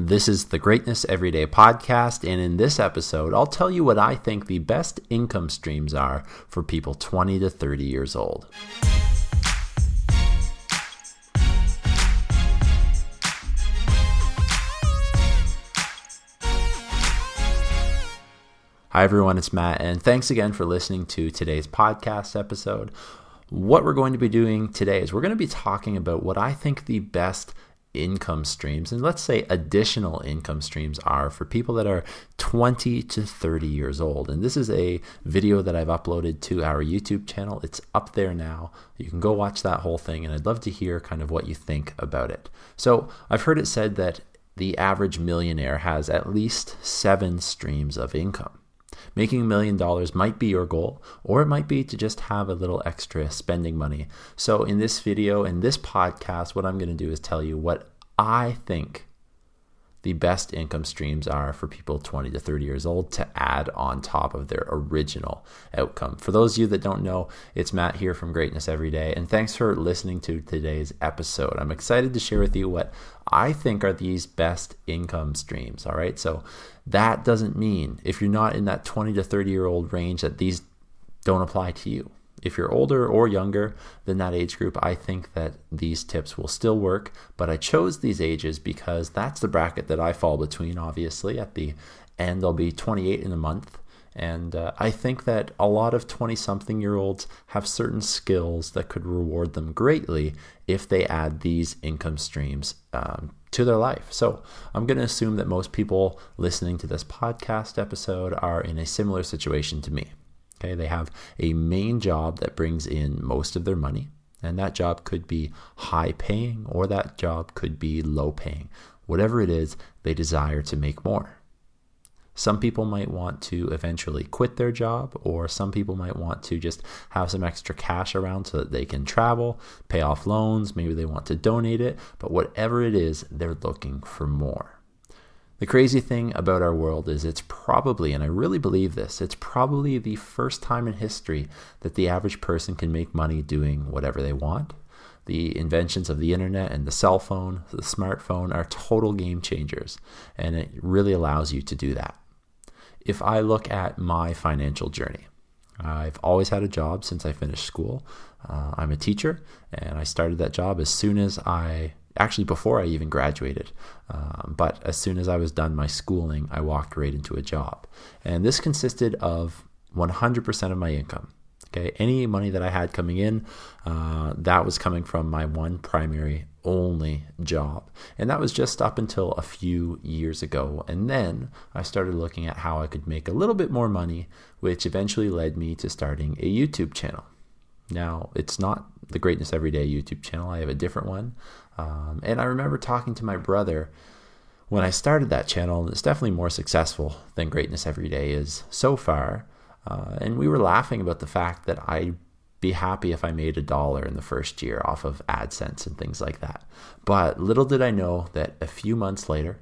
This is the Greatness Everyday podcast, and in this episode, I'll tell you what I think the best income streams are for people 20 to 30 years old. Hi, everyone, it's Matt, and thanks again for listening to today's podcast episode. What we're going to be doing today is we're going to be talking about what I think the best income streams and let's say additional income streams are for people that are 20 to 30 years old. And this is a video that I've uploaded to our YouTube channel. It's up there now. You can go watch that whole thing and I'd love to hear kind of what you think about it. So, I've heard it said that the average millionaire has at least 7 streams of income. Making a million dollars might be your goal, or it might be to just have a little extra spending money. So, in this video, and this podcast, what I'm going to do is tell you what I think the best income streams are for people 20 to 30 years old to add on top of their original outcome. For those of you that don't know, it's Matt here from Greatness Every Day, and thanks for listening to today's episode. I'm excited to share with you what I think are these best income streams. All right, so that doesn't mean if you're not in that 20 to 30 year old range that these don't apply to you. If you're older or younger than that age group, I think that these tips will still work. But I chose these ages because that's the bracket that I fall between, obviously. At the end, I'll be 28 in a month. And uh, I think that a lot of 20 something year olds have certain skills that could reward them greatly if they add these income streams um, to their life. So I'm going to assume that most people listening to this podcast episode are in a similar situation to me. Okay, they have a main job that brings in most of their money, and that job could be high paying or that job could be low paying. Whatever it is, they desire to make more. Some people might want to eventually quit their job, or some people might want to just have some extra cash around so that they can travel, pay off loans, maybe they want to donate it, but whatever it is, they're looking for more. The crazy thing about our world is it's probably, and I really believe this, it's probably the first time in history that the average person can make money doing whatever they want. The inventions of the internet and the cell phone, the smartphone are total game changers, and it really allows you to do that if I look at my financial journey, I've always had a job since I finished school. Uh, I'm a teacher, and I started that job as soon as I actually before I even graduated. Um, but as soon as I was done my schooling, I walked right into a job. And this consisted of 100% of my income. Okay, any money that I had coming in, uh, that was coming from my one primary only job. And that was just up until a few years ago. And then I started looking at how I could make a little bit more money, which eventually led me to starting a YouTube channel. Now, it's not the Greatness Everyday YouTube channel, I have a different one. Um, and I remember talking to my brother when I started that channel, and it's definitely more successful than Greatness Everyday is so far. Uh, and we were laughing about the fact that I'd be happy if I made a dollar in the first year off of AdSense and things like that. But little did I know that a few months later,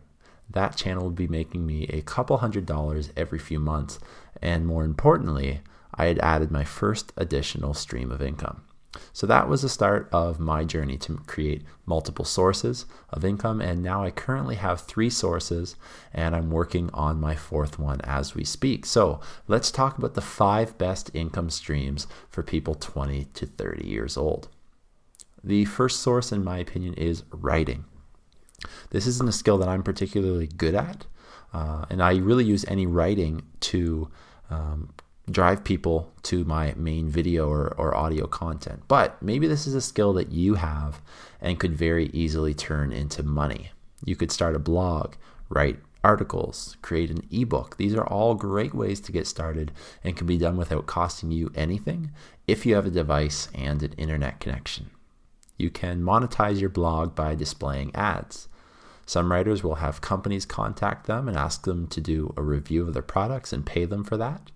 that channel would be making me a couple hundred dollars every few months. And more importantly, I had added my first additional stream of income. So that was the start of my journey to create multiple sources of income. And now I currently have three sources and I'm working on my fourth one as we speak. So let's talk about the five best income streams for people 20 to 30 years old. The first source, in my opinion, is writing. This isn't a skill that I'm particularly good at. Uh, and I really use any writing to um, drive people to my main video or, or audio content. But maybe this is a skill that you have and could very easily turn into money. You could start a blog, write articles, create an ebook. These are all great ways to get started and can be done without costing you anything if you have a device and an internet connection. You can monetize your blog by displaying ads. Some writers will have companies contact them and ask them to do a review of their products and pay them for that.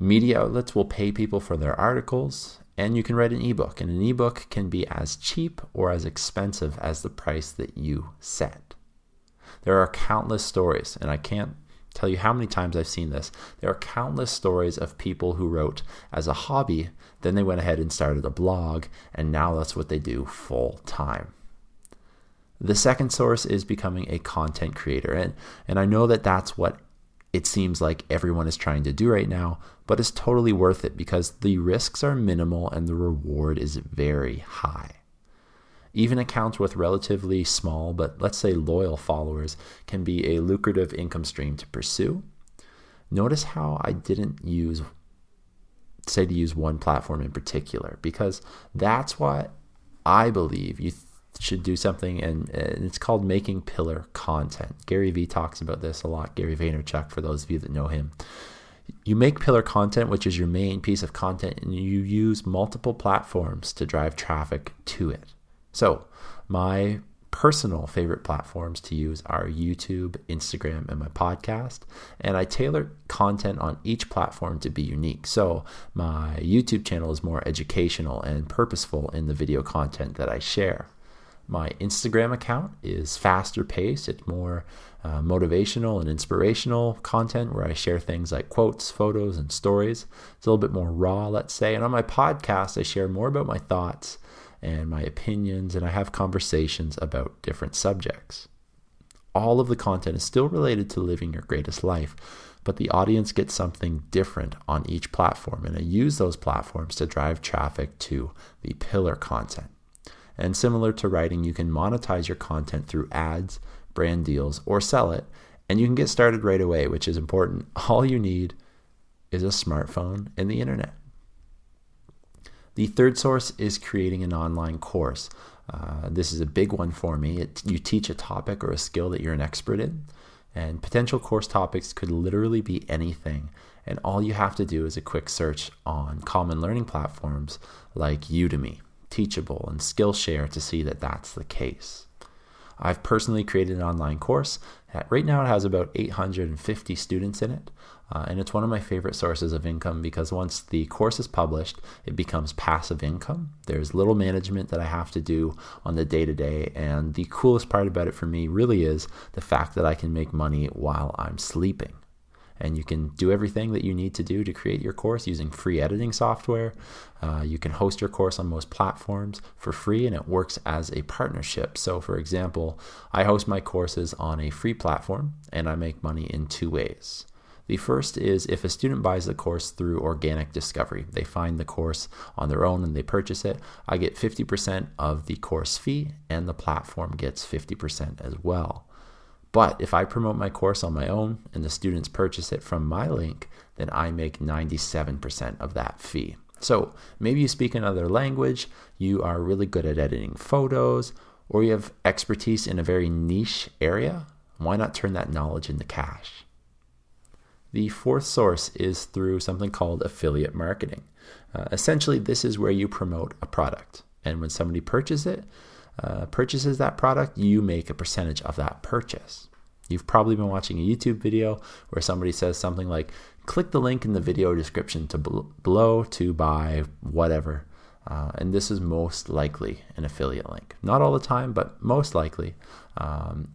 Media outlets will pay people for their articles, and you can write an ebook. And an ebook can be as cheap or as expensive as the price that you set. There are countless stories, and I can't tell you how many times I've seen this. There are countless stories of people who wrote as a hobby, then they went ahead and started a blog, and now that's what they do full time. The second source is becoming a content creator. And, and I know that that's what it seems like everyone is trying to do right now, but it's totally worth it because the risks are minimal and the reward is very high. Even accounts with relatively small, but let's say loyal followers, can be a lucrative income stream to pursue. Notice how I didn't use say to use one platform in particular because that's what I believe you should do something and, and, it's called making pillar content. Gary Vee talks about this a lot. Gary Vaynerchuk for those of you that know him. You make pillar content, which is your main piece of content, and you use multiple platforms to drive traffic to it. So, my personal favorite platforms to use are YouTube, Instagram, and my podcast. And I tailor content on each platform to be unique. So my YouTube channel is more educational and purposeful in the video content that I share. My Instagram account is faster paced, it's more uh, motivational and inspirational content where I share things like quotes, photos, and stories. It's a little bit more raw, let's say. And on my podcast, I share more about my thoughts and my opinions, and I have conversations about different subjects. All of the content is still related to living your greatest life, but the audience gets something different on each platform, and I use those platforms to drive traffic to the pillar content. And similar to writing, you can monetize your content through ads, brand deals, or sell it, and you can get started right away, which is important. All you need is a smartphone and the internet. The third source is creating an online course. Uh, this is a big one for me. It, you teach a topic or a skill that you're an expert in, and potential course topics could literally be anything. And all you have to do is a quick search on common learning platforms like Udemy, Teachable, and Skillshare to see that that's the case. I've personally created an online course. Right now, it has about 850 students in it. Uh, and it's one of my favorite sources of income because once the course is published, it becomes passive income. There's little management that I have to do on the day to day. And the coolest part about it for me really is the fact that I can make money while I'm sleeping. And you can do everything that you need to do to create your course using free editing software. Uh, you can host your course on most platforms for free, and it works as a partnership. So, for example, I host my courses on a free platform, and I make money in two ways. The first is if a student buys the course through organic discovery, they find the course on their own and they purchase it, I get 50% of the course fee and the platform gets 50% as well. But if I promote my course on my own and the students purchase it from my link, then I make 97% of that fee. So maybe you speak another language, you are really good at editing photos, or you have expertise in a very niche area. Why not turn that knowledge into cash? The fourth source is through something called affiliate marketing. Uh, essentially, this is where you promote a product, and when somebody purchases it, uh, purchases that product, you make a percentage of that purchase. You've probably been watching a YouTube video where somebody says something like, "Click the link in the video description to below to buy whatever," uh, and this is most likely an affiliate link. Not all the time, but most likely. Um,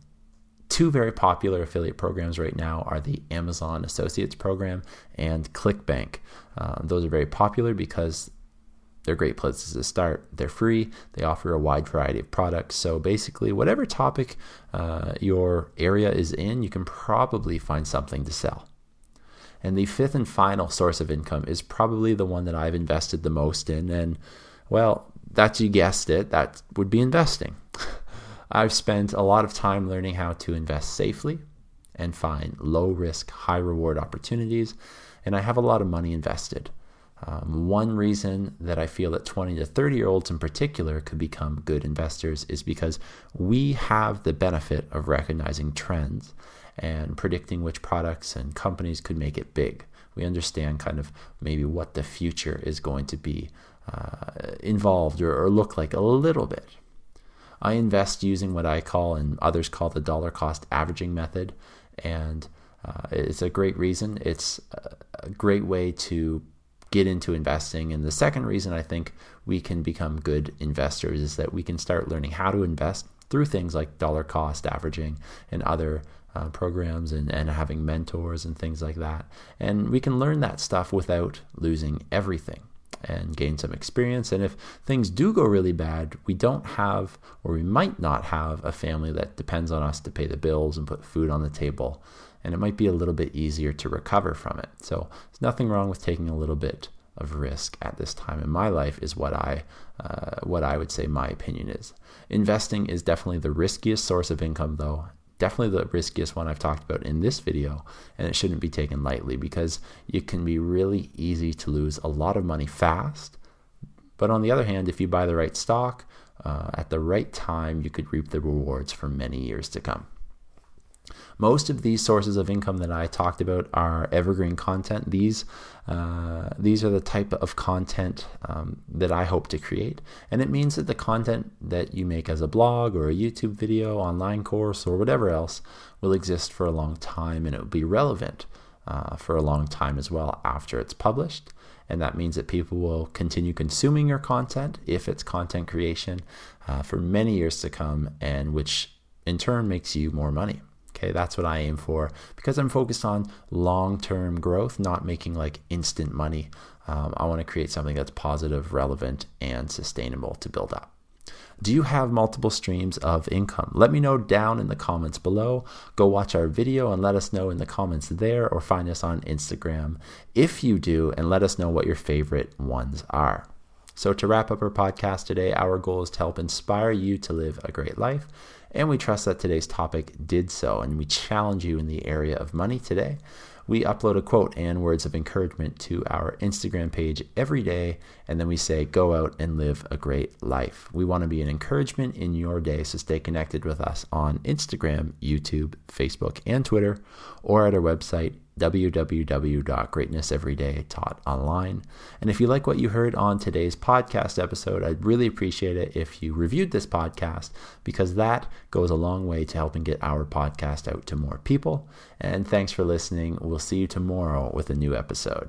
Two very popular affiliate programs right now are the Amazon Associates Program and ClickBank. Uh, those are very popular because they're great places to start. They're free. They offer a wide variety of products. So basically, whatever topic uh, your area is in, you can probably find something to sell. And the fifth and final source of income is probably the one that I've invested the most in. And well, that's you guessed it, that would be investing. I've spent a lot of time learning how to invest safely and find low risk, high reward opportunities, and I have a lot of money invested. Um, one reason that I feel that 20 to 30 year olds in particular could become good investors is because we have the benefit of recognizing trends and predicting which products and companies could make it big. We understand kind of maybe what the future is going to be uh, involved or, or look like a little bit. I invest using what I call and others call the dollar cost averaging method. And uh, it's a great reason. It's a great way to get into investing. And the second reason I think we can become good investors is that we can start learning how to invest through things like dollar cost averaging and other uh, programs and, and having mentors and things like that. And we can learn that stuff without losing everything. And gain some experience. And if things do go really bad, we don't have, or we might not have, a family that depends on us to pay the bills and put food on the table. And it might be a little bit easier to recover from it. So there's nothing wrong with taking a little bit of risk at this time in my life is what I uh, what I would say my opinion is. Investing is definitely the riskiest source of income though. Definitely the riskiest one I've talked about in this video, and it shouldn't be taken lightly because it can be really easy to lose a lot of money fast. But on the other hand, if you buy the right stock uh, at the right time, you could reap the rewards for many years to come. Most of these sources of income that I talked about are evergreen content. These uh, these are the type of content um, that I hope to create, and it means that the content that you make as a blog or a YouTube video, online course, or whatever else will exist for a long time, and it will be relevant uh, for a long time as well after it's published. And that means that people will continue consuming your content if it's content creation uh, for many years to come, and which in turn makes you more money. Okay, that's what I aim for because I'm focused on long term growth, not making like instant money. Um, I want to create something that's positive, relevant, and sustainable to build up. Do you have multiple streams of income? Let me know down in the comments below. Go watch our video and let us know in the comments there or find us on Instagram if you do and let us know what your favorite ones are. So, to wrap up our podcast today, our goal is to help inspire you to live a great life. And we trust that today's topic did so. And we challenge you in the area of money today. We upload a quote and words of encouragement to our Instagram page every day. And then we say, go out and live a great life. We want to be an encouragement in your day. So stay connected with us on Instagram, YouTube, Facebook, and Twitter, or at our website, www.greatnesseveryday.taught And if you like what you heard on today's podcast episode, I'd really appreciate it if you reviewed this podcast because that goes a long way to helping get our podcast out to more people. And thanks for listening will see you tomorrow with a new episode.